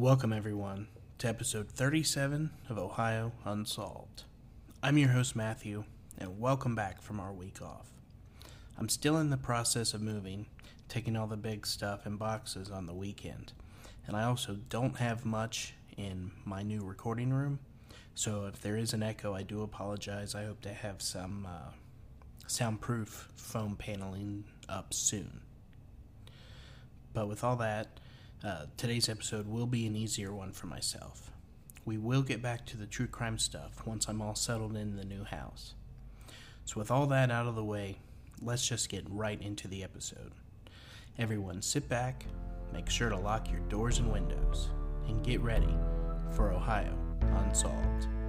Welcome, everyone, to episode 37 of Ohio Unsolved. I'm your host, Matthew, and welcome back from our week off. I'm still in the process of moving, taking all the big stuff in boxes on the weekend, and I also don't have much in my new recording room, so if there is an echo, I do apologize. I hope to have some uh, soundproof foam paneling up soon. But with all that, uh, today's episode will be an easier one for myself. We will get back to the true crime stuff once I'm all settled in the new house. So, with all that out of the way, let's just get right into the episode. Everyone, sit back, make sure to lock your doors and windows, and get ready for Ohio Unsolved.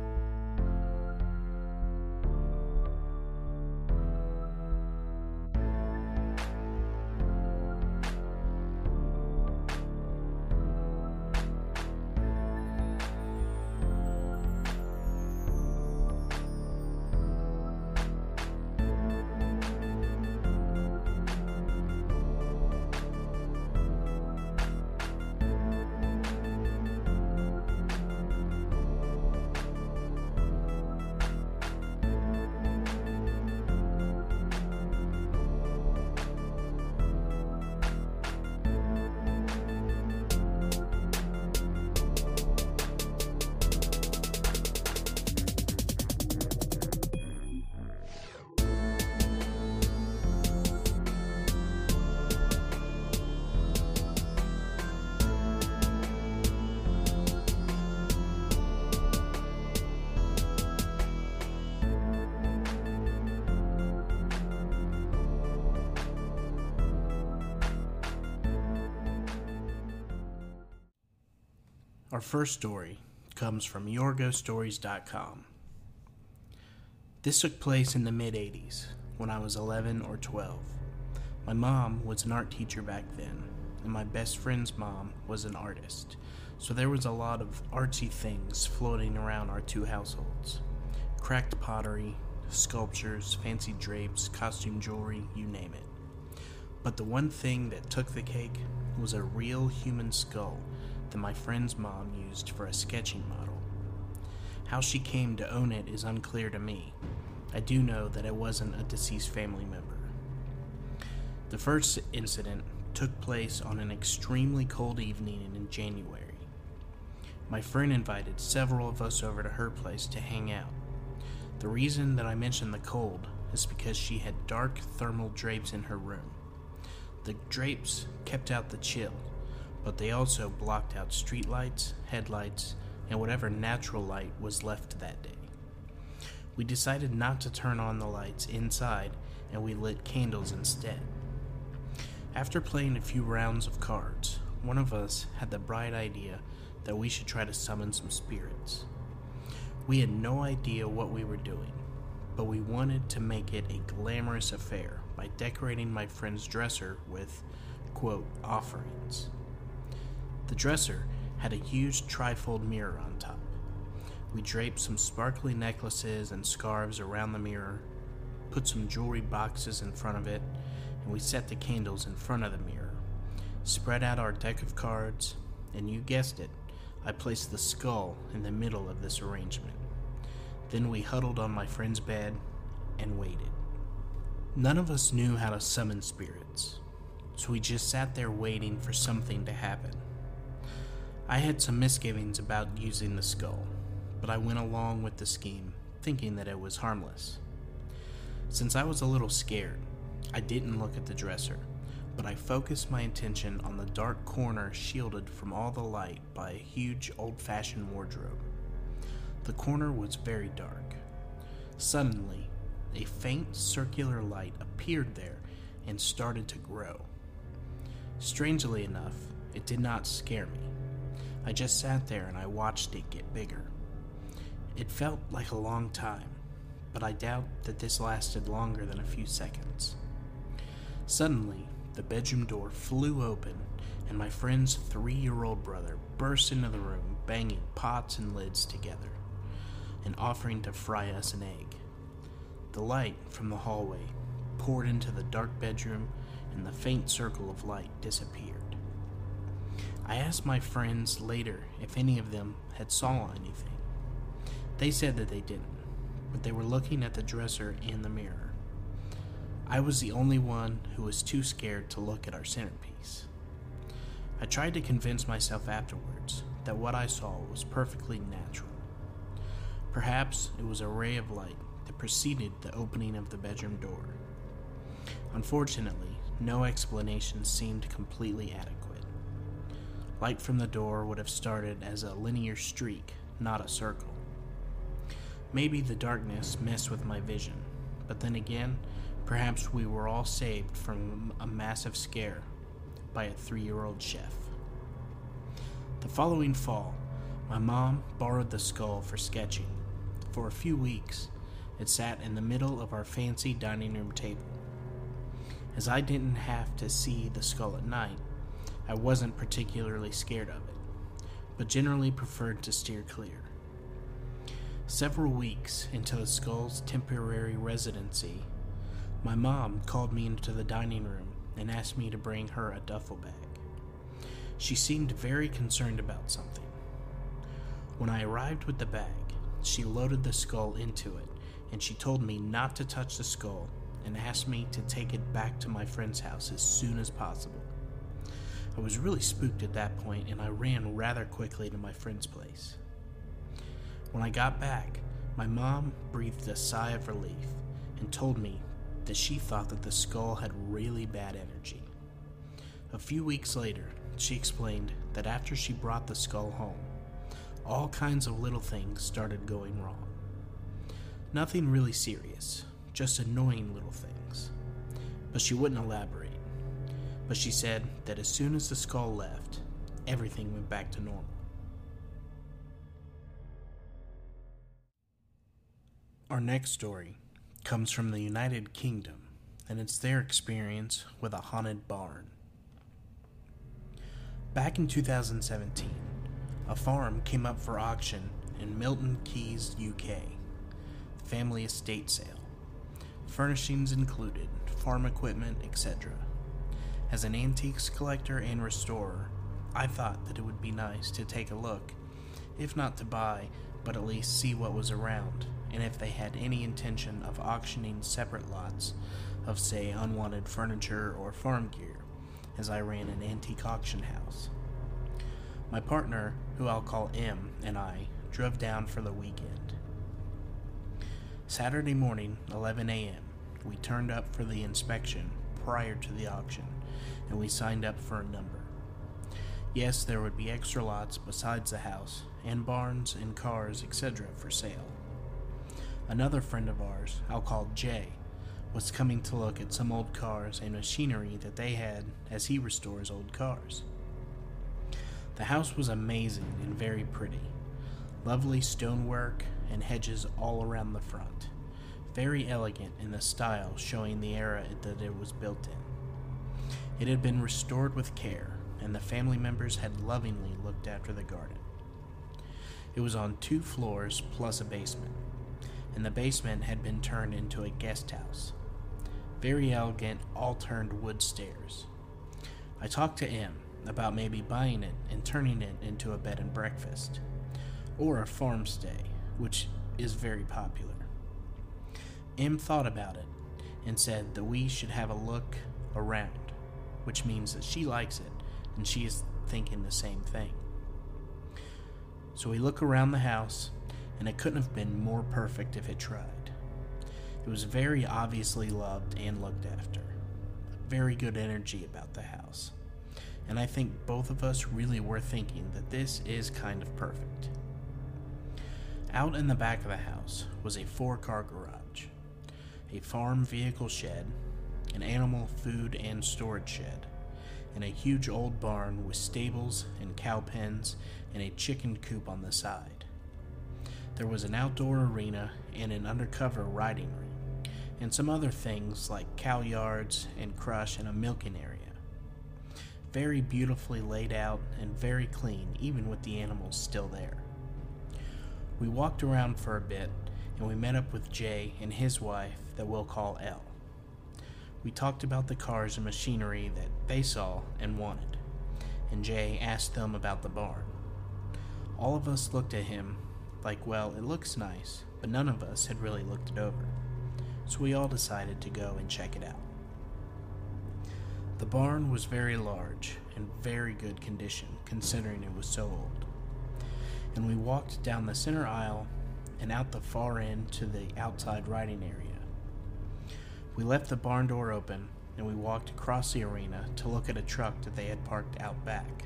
Our first story comes from YourGhostStories.com. This took place in the mid 80s when I was 11 or 12. My mom was an art teacher back then, and my best friend's mom was an artist, so there was a lot of artsy things floating around our two households cracked pottery, sculptures, fancy drapes, costume jewelry, you name it. But the one thing that took the cake was a real human skull that my friend's mom used for a sketching model. How she came to own it is unclear to me. I do know that it wasn't a deceased family member. The first incident took place on an extremely cold evening in January. My friend invited several of us over to her place to hang out. The reason that I mention the cold is because she had dark thermal drapes in her room. The drapes kept out the chill, but they also blocked out streetlights, headlights, and whatever natural light was left that day. We decided not to turn on the lights inside and we lit candles instead. After playing a few rounds of cards, one of us had the bright idea that we should try to summon some spirits. We had no idea what we were doing, but we wanted to make it a glamorous affair by decorating my friend's dresser with, quote, offerings. The dresser had a huge trifold mirror on top. We draped some sparkly necklaces and scarves around the mirror, put some jewelry boxes in front of it, and we set the candles in front of the mirror, spread out our deck of cards, and you guessed it, I placed the skull in the middle of this arrangement. Then we huddled on my friend's bed and waited. None of us knew how to summon spirits, so we just sat there waiting for something to happen. I had some misgivings about using the skull, but I went along with the scheme, thinking that it was harmless. Since I was a little scared, I didn't look at the dresser, but I focused my attention on the dark corner shielded from all the light by a huge old fashioned wardrobe. The corner was very dark. Suddenly, a faint circular light appeared there and started to grow. Strangely enough, it did not scare me. I just sat there and I watched it get bigger. It felt like a long time, but I doubt that this lasted longer than a few seconds. Suddenly, the bedroom door flew open, and my friend's three year old brother burst into the room, banging pots and lids together, and offering to fry us an egg. The light from the hallway poured into the dark bedroom, and the faint circle of light disappeared. I asked my friends later if any of them had saw anything. They said that they didn't, but they were looking at the dresser and the mirror. I was the only one who was too scared to look at our centerpiece. I tried to convince myself afterwards that what I saw was perfectly natural. Perhaps it was a ray of light that preceded the opening of the bedroom door. Unfortunately, no explanation seemed completely adequate. Light from the door would have started as a linear streak, not a circle. Maybe the darkness messed with my vision, but then again, perhaps we were all saved from a massive scare by a three year old chef. The following fall, my mom borrowed the skull for sketching. For a few weeks, it sat in the middle of our fancy dining room table. As I didn't have to see the skull at night, I wasn't particularly scared of it, but generally preferred to steer clear. Several weeks into the skull's temporary residency, my mom called me into the dining room and asked me to bring her a duffel bag. She seemed very concerned about something. When I arrived with the bag, she loaded the skull into it and she told me not to touch the skull and asked me to take it back to my friend's house as soon as possible. I was really spooked at that point and I ran rather quickly to my friend's place. When I got back, my mom breathed a sigh of relief and told me that she thought that the skull had really bad energy. A few weeks later, she explained that after she brought the skull home, all kinds of little things started going wrong. Nothing really serious, just annoying little things. But she wouldn't elaborate. But she said that as soon as the skull left, everything went back to normal. Our next story comes from the United Kingdom, and it's their experience with a haunted barn. Back in 2017, a farm came up for auction in Milton Keynes, UK. Family estate sale. Furnishings included, farm equipment, etc. As an antiques collector and restorer, I thought that it would be nice to take a look, if not to buy, but at least see what was around, and if they had any intention of auctioning separate lots of, say, unwanted furniture or farm gear, as I ran an antique auction house. My partner, who I'll call M, and I drove down for the weekend. Saturday morning, 11 a.m., we turned up for the inspection prior to the auction, and we signed up for a number. Yes, there would be extra lots besides the house, and barns and cars, etc., for sale. Another friend of ours, I'll call Jay, was coming to look at some old cars and machinery that they had as he restores old cars. The house was amazing and very pretty. Lovely stonework and hedges all around the front. Very elegant in the style showing the era that it was built in. It had been restored with care, and the family members had lovingly looked after the garden. It was on two floors plus a basement and the basement had been turned into a guest house. Very elegant, all turned wood stairs. I talked to M about maybe buying it and turning it into a bed and breakfast, or a farm stay, which is very popular. M thought about it and said that we should have a look around, which means that she likes it and she is thinking the same thing. So we look around the house and it couldn't have been more perfect if it tried. It was very obviously loved and looked after. Very good energy about the house. And I think both of us really were thinking that this is kind of perfect. Out in the back of the house was a four car garage, a farm vehicle shed, an animal food and storage shed, and a huge old barn with stables and cow pens and a chicken coop on the side. There was an outdoor arena and an undercover riding ring, and some other things like cow yards and crush and a milking area. Very beautifully laid out and very clean, even with the animals still there. We walked around for a bit and we met up with Jay and his wife, that we'll call Elle. We talked about the cars and machinery that they saw and wanted, and Jay asked them about the barn. All of us looked at him like, well, it looks nice, but none of us had really looked it over. So we all decided to go and check it out. The barn was very large and very good condition, considering it was so old. And we walked down the center aisle and out the far end to the outside riding area. We left the barn door open and we walked across the arena to look at a truck that they had parked out back.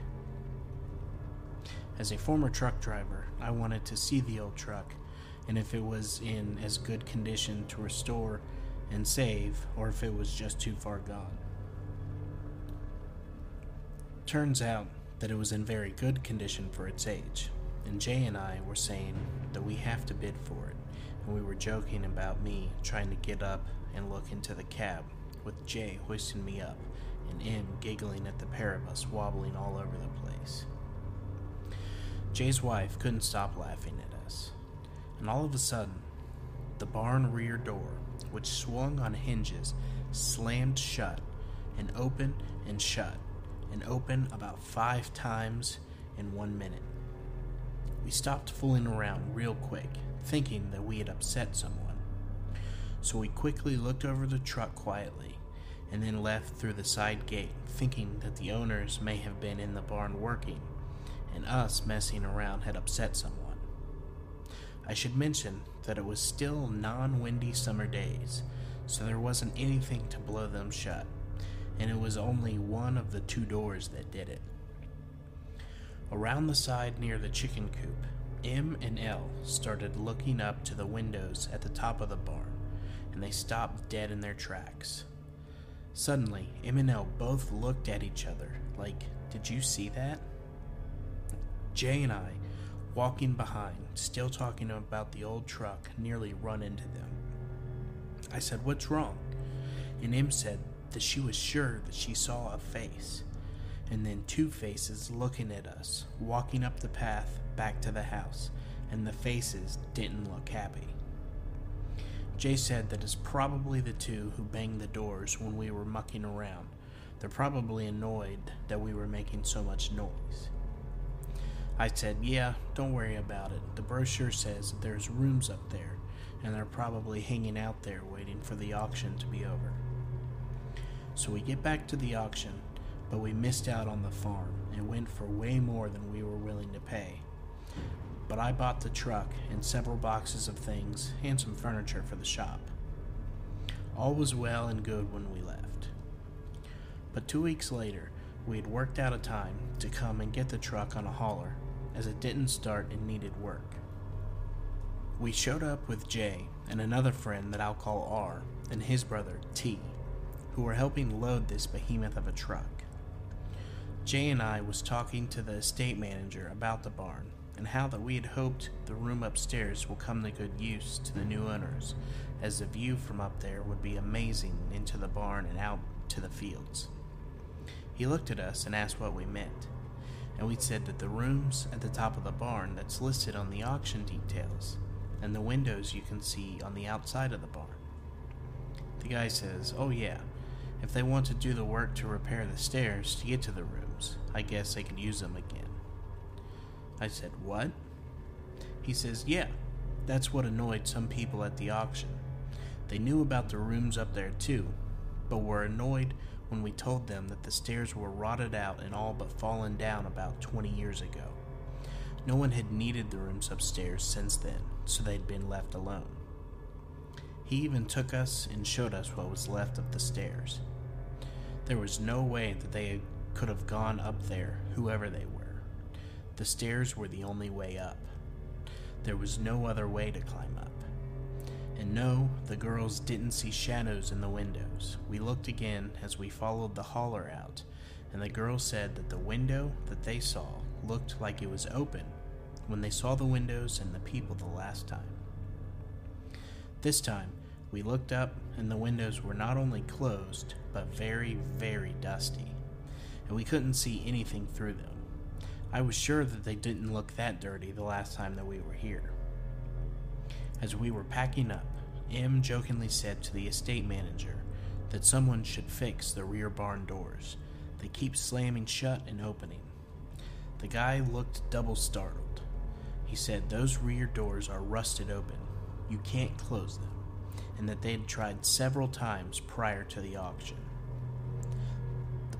As a former truck driver, I wanted to see the old truck and if it was in as good condition to restore and save or if it was just too far gone. Turns out that it was in very good condition for its age, and Jay and I were saying that we have to bid for it, and we were joking about me trying to get up and look into the cab, with Jay hoisting me up and M giggling at the pair of us wobbling all over the place. Jay's wife couldn't stop laughing at us, and all of a sudden, the barn rear door, which swung on hinges, slammed shut and opened and shut and open about five times in one minute. We stopped fooling around real quick, thinking that we had upset someone. So we quickly looked over the truck quietly and then left through the side gate, thinking that the owners may have been in the barn working and us messing around had upset someone. I should mention that it was still non windy summer days, so there wasn't anything to blow them shut and it was only one of the two doors that did it. Around the side near the chicken coop, M and L started looking up to the windows at the top of the barn, and they stopped dead in their tracks. Suddenly, M and L both looked at each other like, Did you see that? Jay and I, walking behind, still talking about the old truck, nearly run into them. I said, What's wrong? And M said, that she was sure that she saw a face, and then two faces looking at us, walking up the path back to the house, and the faces didn't look happy. Jay said that it's probably the two who banged the doors when we were mucking around. They're probably annoyed that we were making so much noise. I said, Yeah, don't worry about it. The brochure says there's rooms up there, and they're probably hanging out there waiting for the auction to be over. So we get back to the auction, but we missed out on the farm and went for way more than we were willing to pay. But I bought the truck and several boxes of things and some furniture for the shop. All was well and good when we left. But two weeks later, we had worked out a time to come and get the truck on a hauler, as it didn't start and needed work. We showed up with Jay and another friend that I'll call R, and his brother T who were helping load this behemoth of a truck. Jay and I was talking to the estate manager about the barn and how that we had hoped the room upstairs will come to good use to the new owners, as the view from up there would be amazing into the barn and out to the fields. He looked at us and asked what we meant, and we said that the rooms at the top of the barn that's listed on the auction details, and the windows you can see on the outside of the barn. The guy says, Oh, yeah, if they want to do the work to repair the stairs to get to the I guess I could use them again. I said, What? He says, Yeah, that's what annoyed some people at the auction. They knew about the rooms up there too, but were annoyed when we told them that the stairs were rotted out and all but fallen down about 20 years ago. No one had needed the rooms upstairs since then, so they'd been left alone. He even took us and showed us what was left of the stairs. There was no way that they could have gone up there, whoever they were. The stairs were the only way up. There was no other way to climb up. And no, the girls didn't see shadows in the windows. We looked again as we followed the hauler out, and the girls said that the window that they saw looked like it was open when they saw the windows and the people the last time. This time, we looked up, and the windows were not only closed, but very, very dusty, and we couldn't see anything through them. I was sure that they didn't look that dirty the last time that we were here. As we were packing up, M jokingly said to the estate manager that someone should fix the rear barn doors. They keep slamming shut and opening, The guy looked double startled. He said those rear doors are rusted open. You can't close them, and that they had tried several times prior to the auction.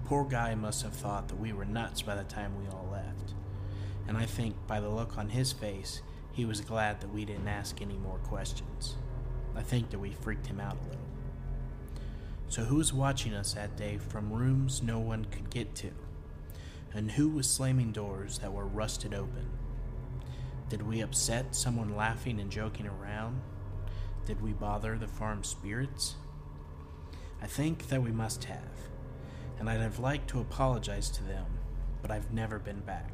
Poor guy must have thought that we were nuts by the time we all left, and I think by the look on his face, he was glad that we didn't ask any more questions. I think that we freaked him out a little. So, who was watching us that day from rooms no one could get to? And who was slamming doors that were rusted open? Did we upset someone laughing and joking around? Did we bother the farm spirits? I think that we must have, and I'd have liked to apologize to them, but I've never been back.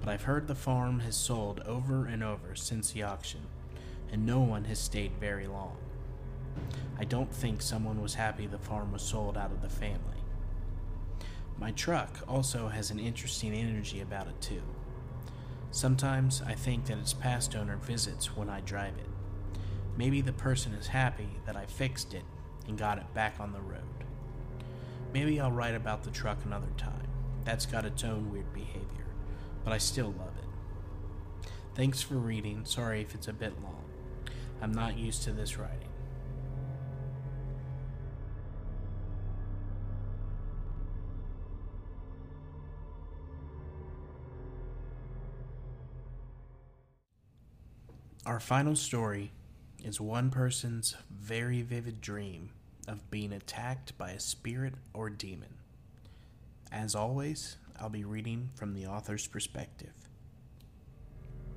But I've heard the farm has sold over and over since the auction, and no one has stayed very long. I don't think someone was happy the farm was sold out of the family. My truck also has an interesting energy about it, too. Sometimes I think that its past owner visits when I drive it. Maybe the person is happy that I fixed it and got it back on the road. Maybe I'll write about the truck another time. That's got its own weird behavior, but I still love it. Thanks for reading. Sorry if it's a bit long. I'm not used to this writing. Our final story is one person's very vivid dream of being attacked by a spirit or demon. As always, I'll be reading from the author's perspective.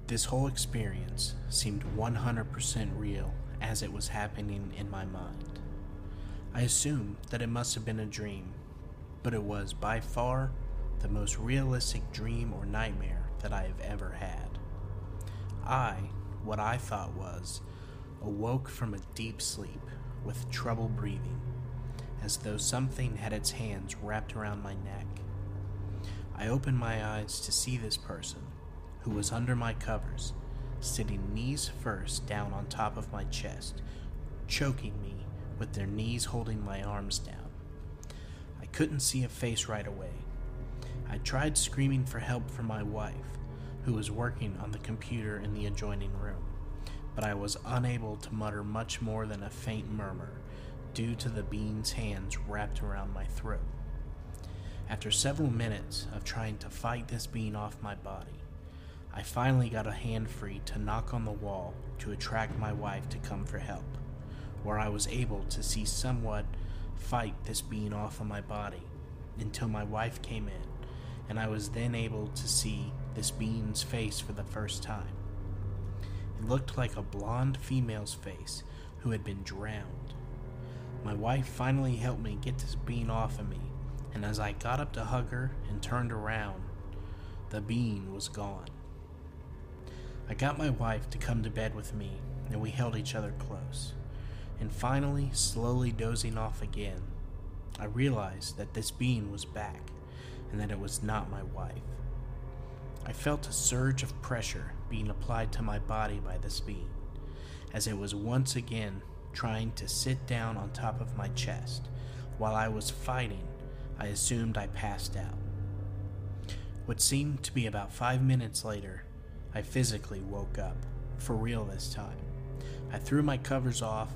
This whole experience seemed 100% real as it was happening in my mind. I assume that it must have been a dream, but it was by far the most realistic dream or nightmare that I have ever had. I, what I thought was, awoke from a deep sleep with trouble breathing, as though something had its hands wrapped around my neck. I opened my eyes to see this person who was under my covers, sitting knees first down on top of my chest, choking me with their knees holding my arms down. I couldn't see a face right away. I tried screaming for help from my wife, who was working on the computer in the adjoining room, but I was unable to mutter much more than a faint murmur due to the being's hands wrapped around my throat. After several minutes of trying to fight this being off my body, I finally got a hand free to knock on the wall to attract my wife to come for help, where I was able to see somewhat fight this being off of my body until my wife came in, and I was then able to see this being's face for the first time. Looked like a blonde female's face who had been drowned. My wife finally helped me get this bean off of me, and as I got up to hug her and turned around, the bean was gone. I got my wife to come to bed with me, and we held each other close. And finally, slowly dozing off again, I realized that this being was back and that it was not my wife. I felt a surge of pressure being applied to my body by this being, as it was once again trying to sit down on top of my chest. While I was fighting, I assumed I passed out. What seemed to be about five minutes later, I physically woke up, for real this time. I threw my covers off,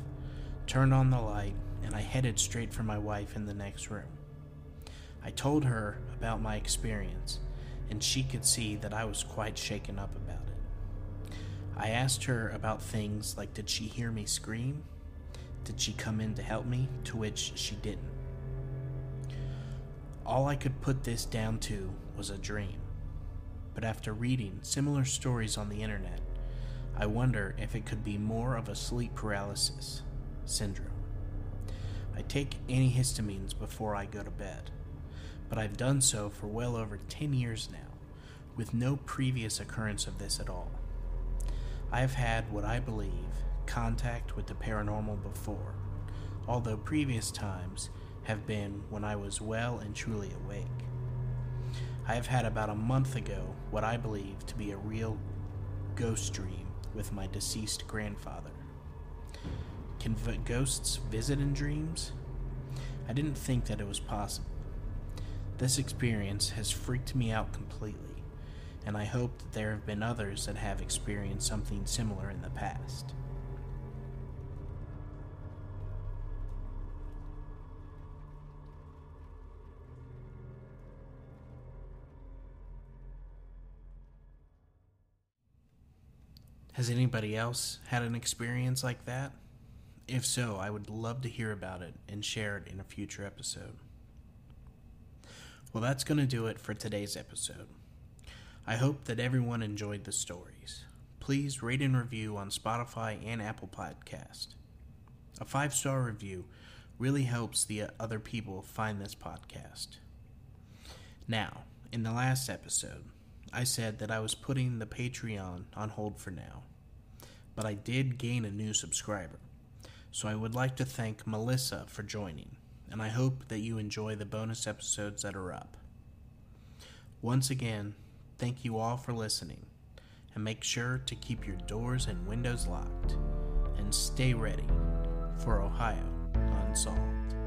turned on the light, and I headed straight for my wife in the next room. I told her about my experience, and she could see that I was quite shaken up about it. I asked her about things like did she hear me scream? Did she come in to help me? To which she didn't. All I could put this down to was a dream but after reading similar stories on the internet, I wonder if it could be more of a sleep paralysis syndrome. I take antihistamines before I go to bed, but I've done so for well over 10 years now, with no previous occurrence of this at all. I have had what I believe contact with the paranormal before, although previous times have been when I was well and truly awake. I have had about a month ago what I believe to be a real ghost dream with my deceased grandfather. Can v- ghosts visit in dreams? I didn't think that it was possible. This experience has freaked me out completely, and I hope that there have been others that have experienced something similar in the past. Has anybody else had an experience like that? If so, I would love to hear about it and share it in a future episode. Well, that's going to do it for today's episode. I hope that everyone enjoyed the stories. Please rate and review on Spotify and Apple Podcast. A five star review really helps the uh, other people find this podcast. Now, in the last episode, I said that I was putting the Patreon on hold for now, but I did gain a new subscriber. So I would like to thank Melissa for joining, and I hope that you enjoy the bonus episodes that are up. Once again, thank you all for listening, and make sure to keep your doors and windows locked, and stay ready for Ohio Unsolved.